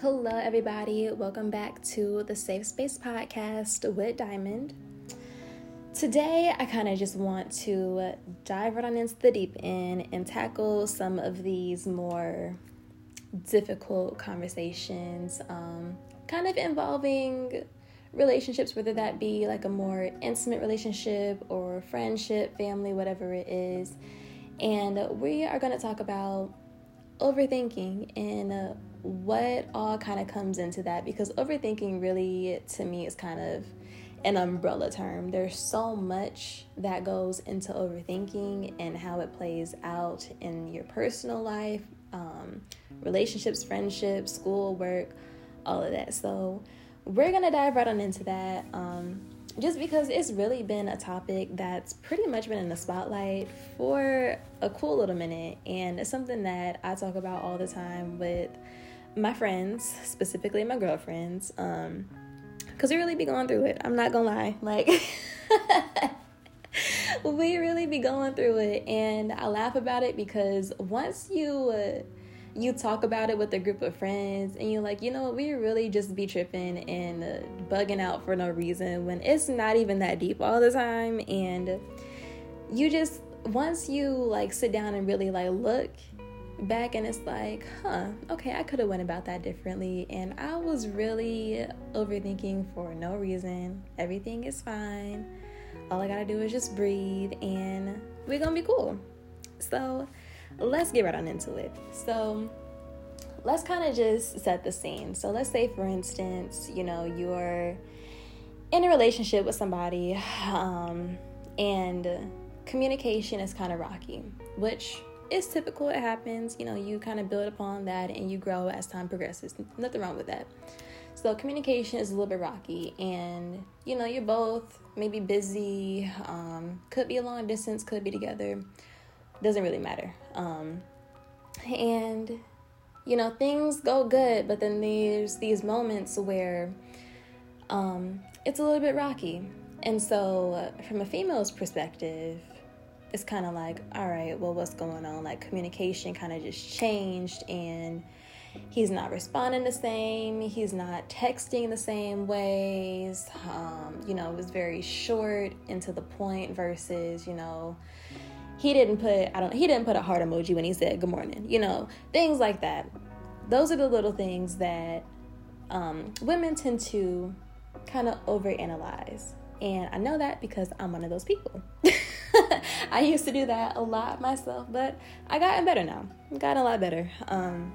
Hello, everybody. Welcome back to the Safe Space Podcast with Diamond. Today, I kind of just want to dive right on into the deep end and tackle some of these more difficult conversations, um, kind of involving relationships, whether that be like a more intimate relationship or friendship, family, whatever it is. And we are going to talk about overthinking and uh, what all kind of comes into that because overthinking really to me is kind of an umbrella term. There's so much that goes into overthinking and how it plays out in your personal life, um, relationships, friendships, school, work, all of that. So, we're gonna dive right on into that. Um, just because it's really been a topic that's pretty much been in the spotlight for a cool little minute, and it's something that I talk about all the time with my friends, specifically my girlfriends, um, because we really be going through it. I'm not gonna lie, like. we really be going through it and i laugh about it because once you uh, you talk about it with a group of friends and you're like, you know we really just be tripping and uh, bugging out for no reason when it's not even that deep all the time. And you just, once you like sit down and really like look back and it's like, huh, okay, I could have went about that differently. And I was really overthinking for no reason. Everything is fine. All I gotta do is just breathe and we're gonna be cool. So, let's get right on into it. So, let's kind of just set the scene. So, let's say, for instance, you know, you're in a relationship with somebody um, and communication is kind of rocky, which is typical. It happens. You know, you kind of build upon that and you grow as time progresses. Nothing wrong with that. So, communication is a little bit rocky, and you know, you're both maybe busy, um, could be a long distance, could be together doesn't really matter. Um, and you know things go good, but then there's these moments where um, it's a little bit rocky. And so, from a female's perspective, it's kind of like, all right, well, what's going on? Like, communication kind of just changed, and he's not responding the same. He's not texting the same ways. Um, you know, it was very short and to the point versus, you know, he didn't put I don't he didn't put a heart emoji when he said good morning. You know, things like that. Those are the little things that um, women tend to kind of overanalyze. And I know that because I'm one of those people. I used to do that a lot myself, but I gotten better now. Gotten a lot better. Um,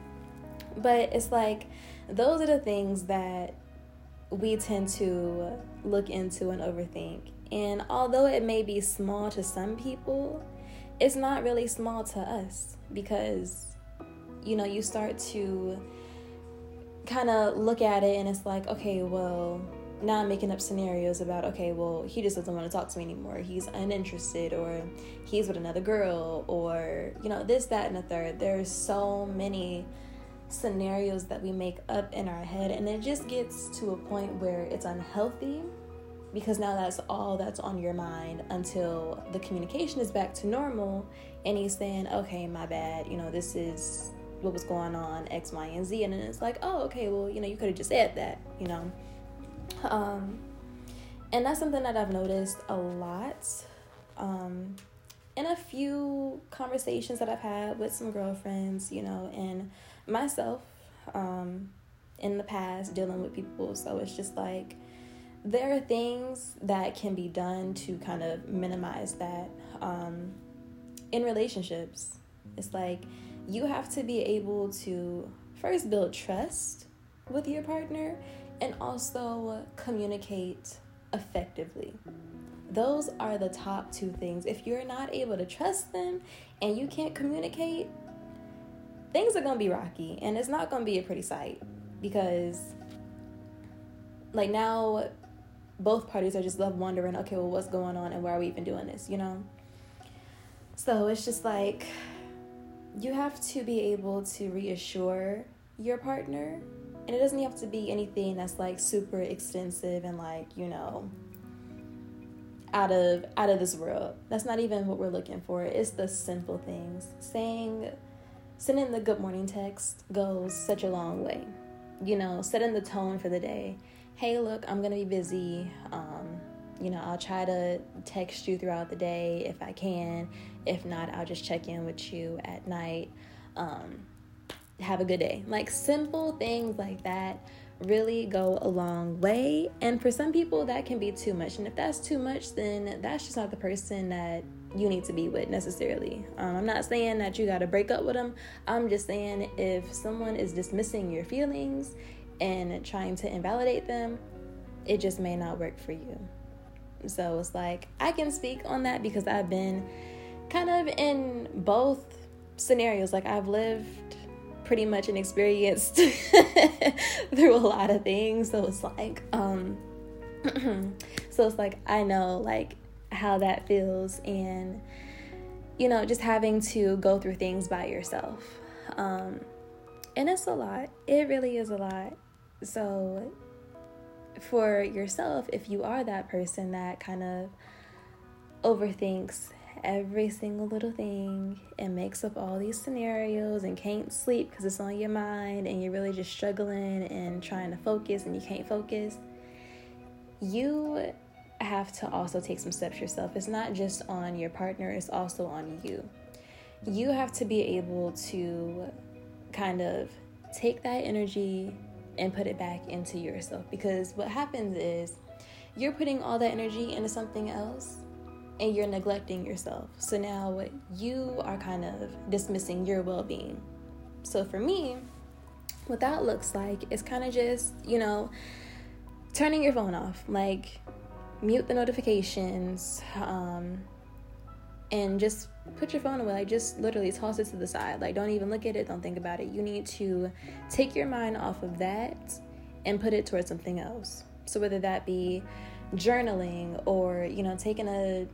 but it's like those are the things that we tend to look into and overthink. And although it may be small to some people, it's not really small to us because you know you start to kind of look at it and it's like okay well now I'm making up scenarios about okay, well, he just doesn't want to talk to me anymore. He's uninterested, or he's with another girl, or you know, this, that, and the third. There's so many scenarios that we make up in our head, and it just gets to a point where it's unhealthy because now that's all that's on your mind until the communication is back to normal and he's saying, okay, my bad, you know, this is what was going on, X, Y, and Z. And then it's like, oh, okay, well, you know, you could have just said that, you know. Um, and that's something that I've noticed a lot um, in a few conversations that I've had with some girlfriends, you know, and myself um, in the past dealing with people. So it's just like, there are things that can be done to kind of minimize that um, in relationships. It's like you have to be able to first build trust with your partner and also communicate effectively. Those are the top two things. If you're not able to trust them and you can't communicate, things are going to be rocky and it's not going to be a pretty sight because like now both parties are just left wondering, okay, well, what's going on and why are we even doing this, you know? So it's just like you have to be able to reassure your partner, and it doesn't have to be anything that's like super extensive and like, you know, out of out of this world. That's not even what we're looking for. It's the simple things. Saying sending the good morning text goes such a long way you know, setting the tone for the day. Hey, look, I'm gonna be busy. Um, you know, I'll try to text you throughout the day if I can. If not, I'll just check in with you at night. Um, have a good day. Like simple things like that really go a long way. And for some people, that can be too much. And if that's too much, then that's just not the person that you need to be with necessarily. Um, I'm not saying that you got to break up with them. I'm just saying if someone is dismissing your feelings and trying to invalidate them, it just may not work for you. So it's like I can speak on that because I've been kind of in both scenarios. Like I've lived pretty much and experienced through a lot of things. So it's like, um, so it's like I know like how that feels and you know just having to go through things by yourself. Um, and it's a lot. It really is a lot. So for yourself, if you are that person that kind of overthinks every single little thing and makes up all these scenarios and can't sleep because it's on your mind and you're really just struggling and trying to focus and you can't focus, you have to also take some steps yourself. It's not just on your partner, it's also on you. You have to be able to kind of take that energy and put it back into yourself because what happens is you're putting all that energy into something else and you're neglecting yourself. So now you are kind of dismissing your well being. So for me, what that looks like is kind of just, you know, turning your phone off, like mute the notifications, um, and just put your phone away. Like, just literally toss it to the side. Like, don't even look at it, don't think about it. You need to take your mind off of that and put it towards something else. So, whether that be journaling or, you know, taking a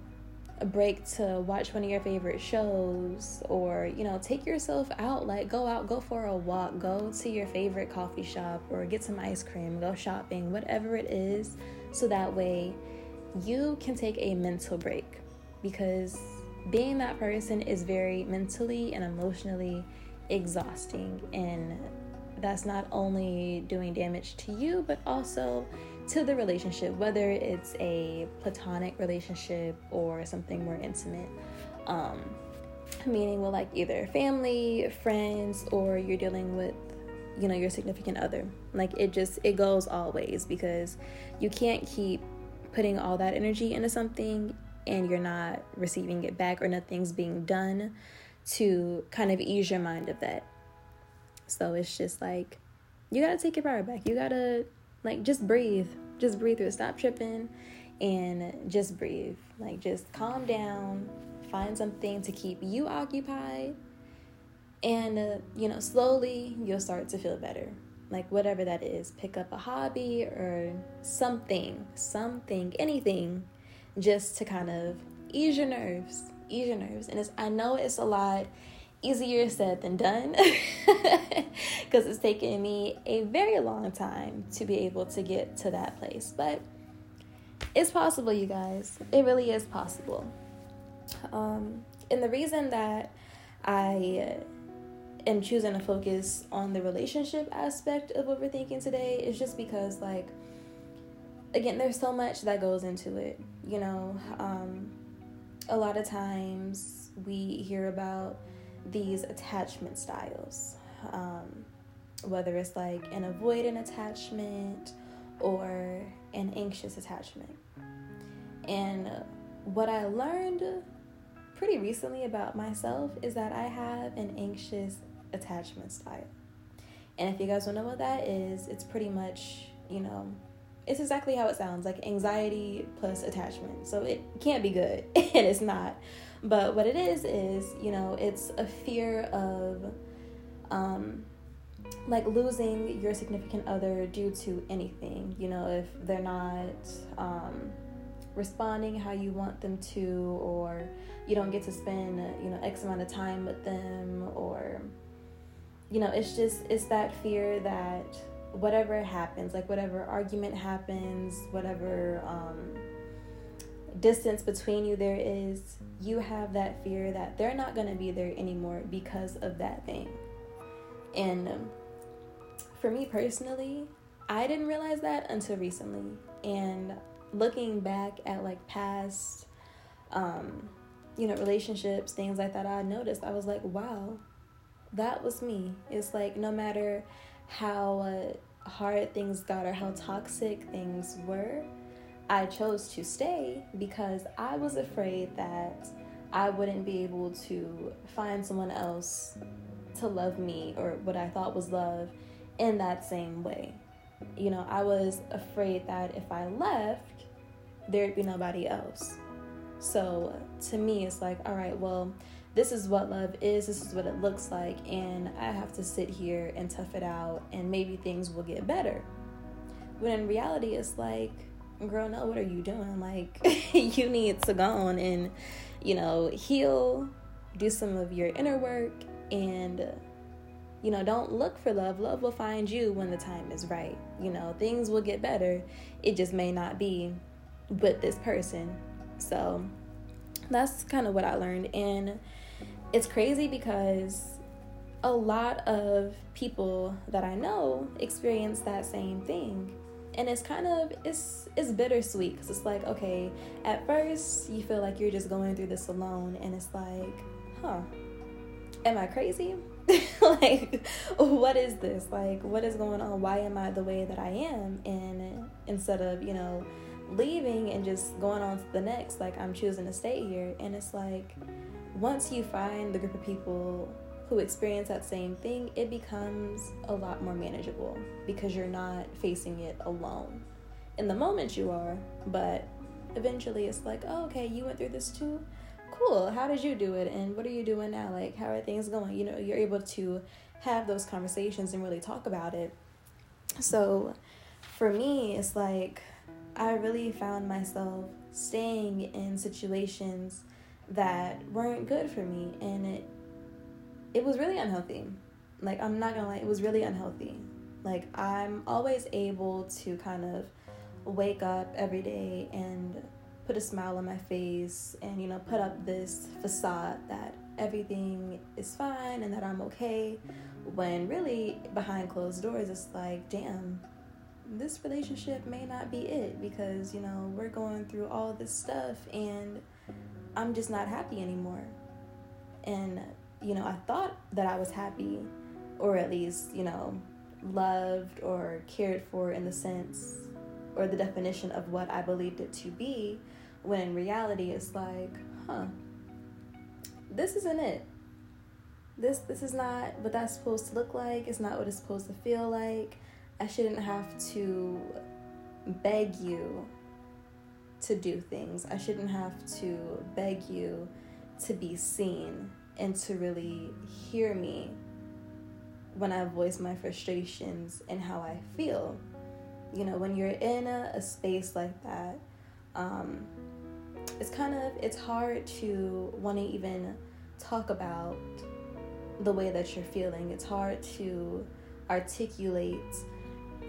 a break to watch one of your favorite shows or you know take yourself out like go out go for a walk go to your favorite coffee shop or get some ice cream go shopping whatever it is so that way you can take a mental break. Because being that person is very mentally and emotionally exhausting and that's not only doing damage to you but also to the relationship, whether it's a platonic relationship or something more intimate. Um, meaning with like either family, friends, or you're dealing with you know your significant other like it just it goes always because you can't keep putting all that energy into something and you're not receiving it back or nothing's being done to kind of ease your mind of that so it's just like you gotta take your power back you gotta like, just breathe. Just breathe through it. Stop tripping and just breathe. Like, just calm down. Find something to keep you occupied. And, uh, you know, slowly you'll start to feel better. Like, whatever that is. Pick up a hobby or something, something, anything, just to kind of ease your nerves. Ease your nerves. And it's, I know it's a lot easier said than done because it's taken me a very long time to be able to get to that place. But it's possible, you guys. It really is possible. Um, and the reason that I am choosing to focus on the relationship aspect of overthinking today is just because, like, again, there's so much that goes into it. You know, um, a lot of times we hear about these attachment styles, um, whether it's like an avoidant attachment or an anxious attachment. And what I learned pretty recently about myself is that I have an anxious attachment style. And if you guys don't know what that is, it's pretty much, you know, it's exactly how it sounds like anxiety plus attachment. So it can't be good, and it's not. But what it is is, you know, it's a fear of um like losing your significant other due to anything, you know, if they're not um responding how you want them to or you don't get to spend, you know, x amount of time with them or you know, it's just it's that fear that whatever happens, like whatever argument happens, whatever um distance between you there is, you have that fear that they're not going to be there anymore because of that thing. And for me personally, I didn't realize that until recently. And looking back at like past, um, you know, relationships, things like that, I noticed I was like, wow, that was me. It's like no matter how uh, hard things got or how toxic things were, I chose to stay because I was afraid that I wouldn't be able to find someone else to love me or what I thought was love in that same way. You know, I was afraid that if I left, there'd be nobody else. So to me, it's like, all right, well, this is what love is, this is what it looks like, and I have to sit here and tough it out, and maybe things will get better. When in reality, it's like, girl, no, what are you doing? Like, you need to go on and, you know, heal, do some of your inner work, and, you know, don't look for love. Love will find you when the time is right. You know, things will get better. It just may not be with this person. So, that's kind of what I learned. And it's crazy because a lot of people that I know experience that same thing and it's kind of it's it's bittersweet because it's like okay at first you feel like you're just going through this alone and it's like huh am i crazy? Like what is this? Like what is going on? Why am i the way that i am? And instead of you know leaving and just going on to the next like i'm choosing to stay here. And it's like once you find the group of people who experience that same thing, it becomes a lot more manageable because you're not facing it alone. In the moment, you are, but eventually it's like, oh, okay, you went through this too? Cool. How did you do it? And what are you doing now? Like, how are things going? You know, you're able to have those conversations and really talk about it. So for me, it's like I really found myself staying in situations that weren't good for me and it it was really unhealthy. Like, I'm not gonna lie, it was really unhealthy. Like, I'm always able to kind of wake up every day and put a smile on my face and, you know, put up this facade that everything is fine and that I'm okay. When really, behind closed doors, it's like, damn, this relationship may not be it because, you know, we're going through all this stuff and I'm just not happy anymore. And you know, I thought that I was happy or at least, you know, loved or cared for in the sense or the definition of what I believed it to be, when in reality it's like, huh, this isn't it. This this is not what that's supposed to look like. It's not what it's supposed to feel like. I shouldn't have to beg you to do things. I shouldn't have to beg you to be seen and to really hear me when I voice my frustrations and how I feel. You know, when you're in a, a space like that, um, it's kind of it's hard to want to even talk about the way that you're feeling. It's hard to articulate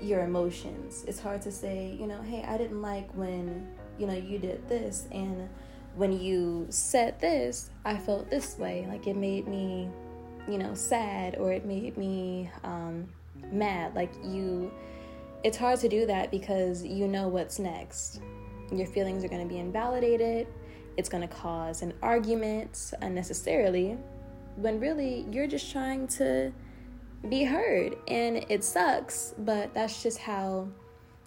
your emotions. It's hard to say, you know, hey, I didn't like when, you know, you did this and when you said this, I felt this way. Like it made me, you know, sad or it made me um, mad. Like you, it's hard to do that because you know what's next. Your feelings are going to be invalidated. It's going to cause an argument unnecessarily when really you're just trying to be heard. And it sucks, but that's just how,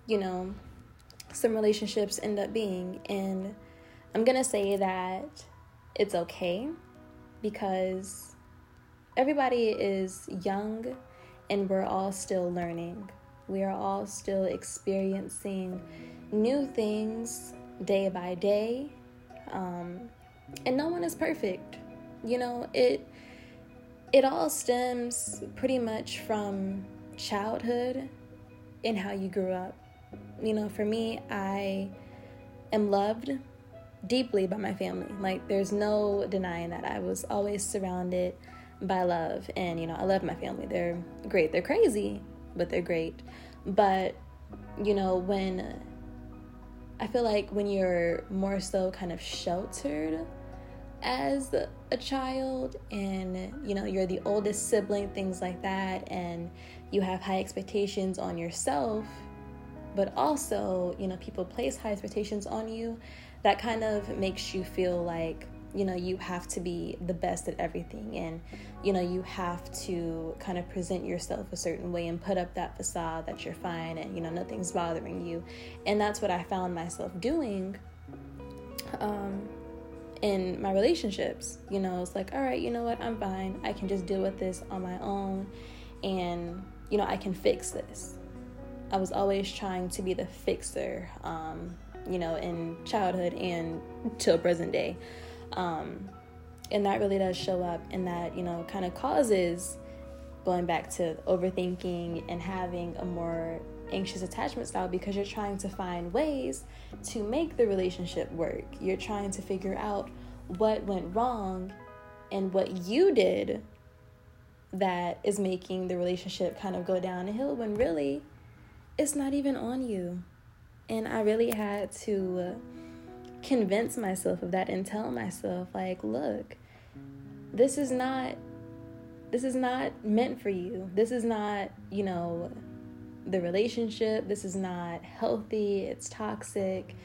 you know, some relationships end up being. And I'm going to say that it's okay because everybody is young and we're all still learning. We are all still experiencing new things day by day. Um, and no one is perfect. You know, it it all stems pretty much from childhood and how you grew up. You know, for me, I am loved deeply by my family. Like, there's no denying that. I was always surrounded by love, and you know, I love my family. They're great. They're crazy, but they're great. But, you know, when I feel like when you're more so kind of sheltered as a child and you know you're the oldest sibling things like that and you have high expectations on yourself, but also, you know, people place high expectations on you, that kind of makes you feel like you know you have to be the best at everything and you know you have to kind of present yourself a certain way and put up that facade that you're fine and you know nothing's bothering you. And that's what i found myself doing um in my relationships. You know it's like all right you know what? I'm fine. I can just deal with this on my own and you know i can fix this. I was always trying to be the fixer um you know in childhood and till present day um, and that really does show up and that, you know, kind of causes going back to overthinking and having a more anxious attachment style because you're trying to find ways to make the relationship work. You're trying to figure out what went wrong and what you did that is making the relationship kind of go down a hill when really it's not even on you. And I really had to convince myself of that and tell myself like look this is not this is not meant for you. This is not you know the relationship. This is not healthy. It's toxic.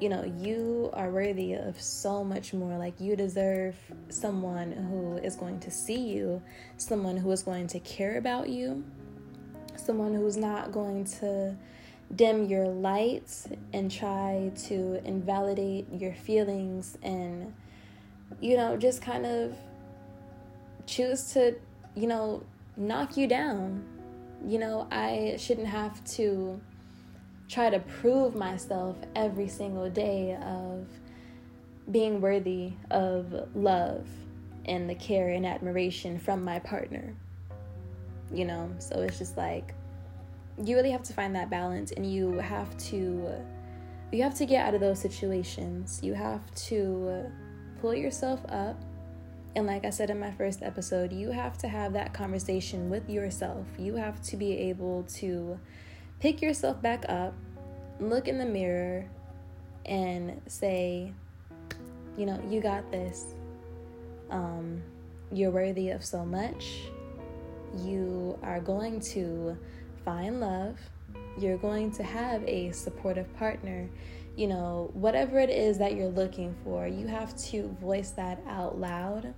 You know you are worthy of so much more. Like you deserve someone who is going to see you someone who is going to care about you someone who's not going to dim your lights and try to invalidate your feelings and you know just kind of choose to you know knock you down. You know i shouldn't have to try to prove myself every single day of being worthy of love and the care and admiration from my partner. You know so it's just like you really have to find that balance and you have to you have to get out of those situations. You have to pull yourself up. And like i said in my first episode you have to have that conversation with yourself. You have to be able to pick yourself back up look in the mirror and say you know you got this. Um, you're worthy of so much. You are going to find love, you're going to have a supportive partner. You know, whatever it is that you're looking for, you have to voice that out loud.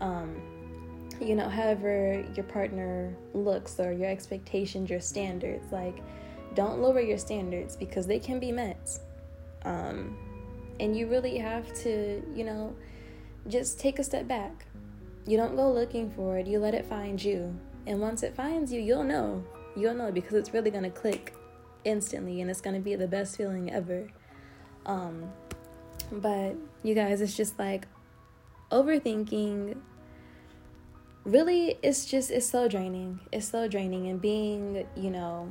Um, you know, however your partner looks or your expectations, your standards, like don't lower your standards because they can be met. Um, and you really have to, you know, just take a step back. You don't go looking for it, you let it find you. And once it finds you, you'll know you'll know because it's really gonna click instantly and it's gonna be the best feeling ever. Um, but you guys, it's just like overthinking really it's just it's so draining it's so draining and being you know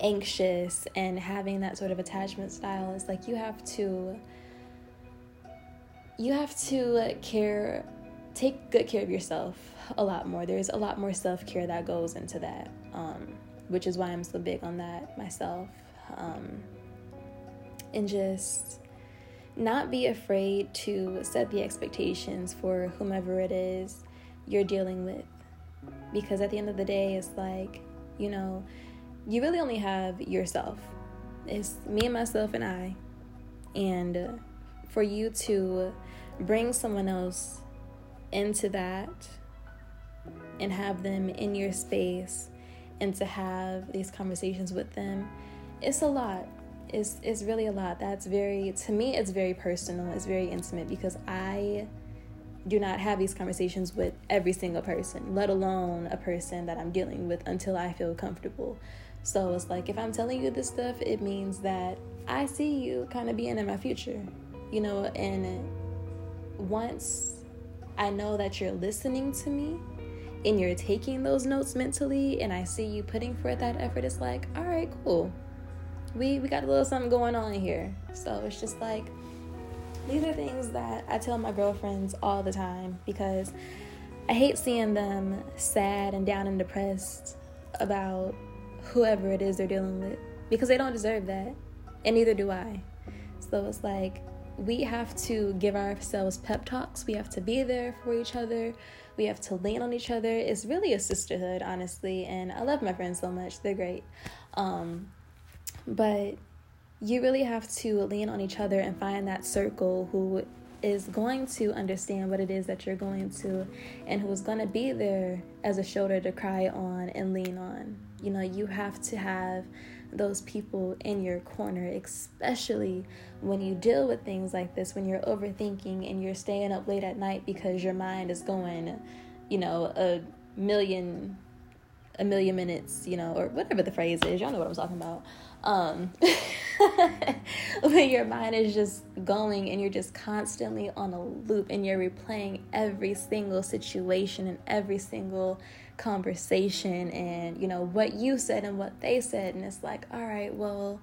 anxious and having that sort of attachment style is like you have to you have to care take good care of yourself a lot more there's a lot more self-care that goes into that um, which is why I'm so big on that myself. Um, and just not be afraid to set the expectations for whomever it is you're dealing with. Because at the end of the day, it's like, you know, you really only have yourself. It's me and myself and I. And for you to bring someone else into that and have them in your space and to have these conversations with them, it's a lot. It's, it's really a lot. That's very, to me, it's very personal. It's very intimate because I do not have these conversations with every single person, let alone a person that I'm dealing with until I feel comfortable. So it's like if I'm telling you this stuff, it means that I see you kind of being in my future, you know, and once I know that you're listening to me and you're taking those notes mentally and I see you putting forth that effort, it's like, all right, cool. We we got a little something going on here. So it's just like these are things that I tell my girlfriends all the time because I hate seeing them sad and down and depressed about whoever it is they're dealing with because they don't deserve that. And neither do I. So it's like we have to give ourselves pep talks. We have to be there for each other We have to lean on each other. It's really a sisterhood, honestly. And I love my friends so much. They're great. Um, but you really have to lean on each other and find that circle who is going to understand what it is that you're going to and who's going to be there as a shoulder to cry on and lean on. You know, you have to have those people in your corner, especially when you deal with things like this, when you're overthinking and you're staying up late at night because your mind is going, you know, a million a million minutes, you know, or whatever the phrase is. Y'all know what I'm talking about. Um, when your mind is just going and you're just constantly on a loop and you're replaying every single situation and every single conversation and, you know, what you said and what they said. And it's like, all right, well,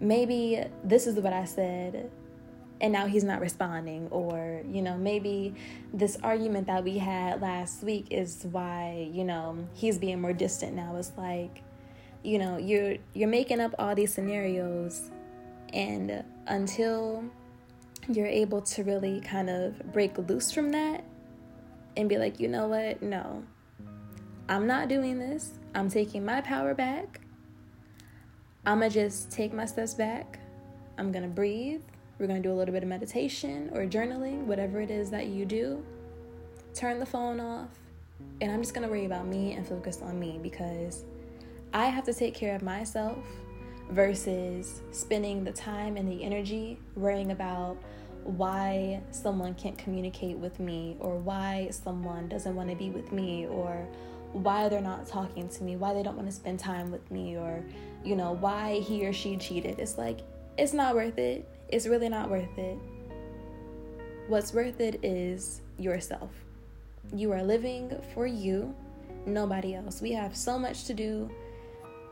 maybe this is what I said and now he's not responding or you know maybe this argument that we had last week is why you know he's being more distant now it's like you know you're you're making up all these scenarios and until you're able to really kind of break loose from that and be like you know what? No. I'm not doing this. I'm taking my power back. I'm gonna just take my steps back. I'm gonna breathe. We're to do a little bit of meditation or journaling, whatever it is that you do. Turn the phone off, and I'm just to worry about me and focus on me because I have to take care of myself versus spending the time and the energy worrying about why someone can't communicate with me or why someone doesn't want to be with me or why they're not talking to me, why they don't want to spend time with me or you know, why he or she cheated. It's like it's not worth it it's really not worth it. What's worth it is yourself. You are living for you, nobody else. We have so much to do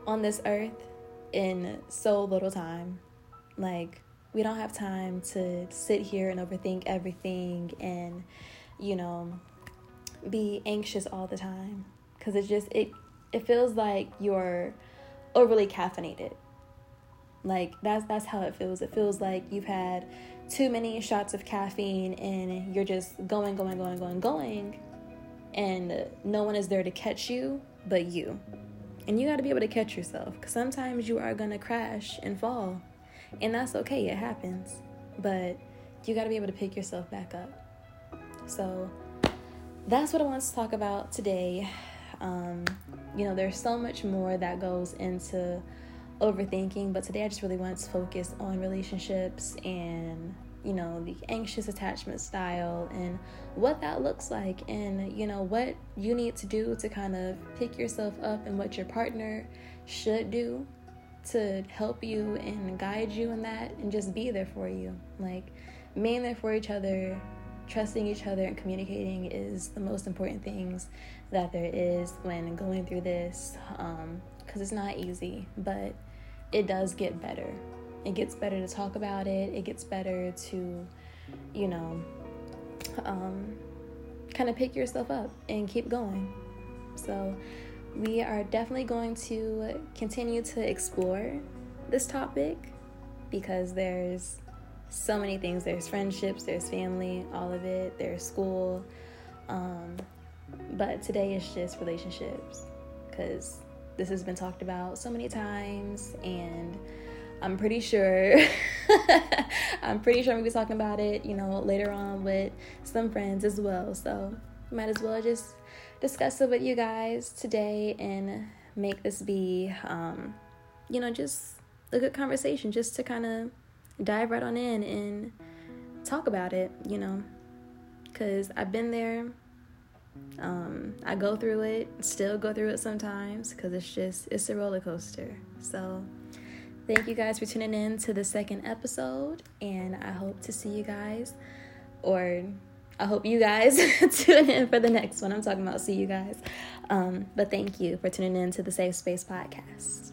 on this earth in so little time. Like, we don't have time to sit here and overthink everything and, you know, be anxious all the time because it just it it feels like you're overly caffeinated like that's that's how it feels. It feels like you've had too many shots of caffeine and you're just going, going, going, going, going, and no one is there to catch you but you. And you got to be able to catch yourself because sometimes you are going to crash and fall. And that's okay, it happens. But you got to be able to pick yourself back up. So that's what I want to talk about today. Um, you know, there's so much more that goes into overthinking, but today I just really want to focus on relationships and you know the anxious attachment style and what that looks like and you know what you need to do to kind of pick yourself up and what your partner should do to help you and guide you in that and just be there for you like being there for each other trusting each other and communicating is the most important things that there is when going through this because um, it's not easy but it does get better. It gets better to talk about it. It gets better to, you know, um, kind of pick yourself up and keep going. So, we are definitely going to continue to explore this topic because there's so many things there's friendships, there's family, all of it, there's school. Um, but today is just relationships because this has been talked about so many times, and I'm pretty sure I'm pretty sure I'm gonna be talking about it, you know, later on with some friends as well. So might as well just discuss it with you guys today and make this be um, you know, just a good conversation just to kind of dive right on in and talk about it, you know. Cause I've been there um, I go through it, still go through it sometimes because it's just it's a roller coaster. So thank you guys for tuning in to the second episode, and I hope to see you guys, or I hope you guys tune in for the next one. I'm talking about see you guys, um, but thank you for tuning in to the Safe Space podcast.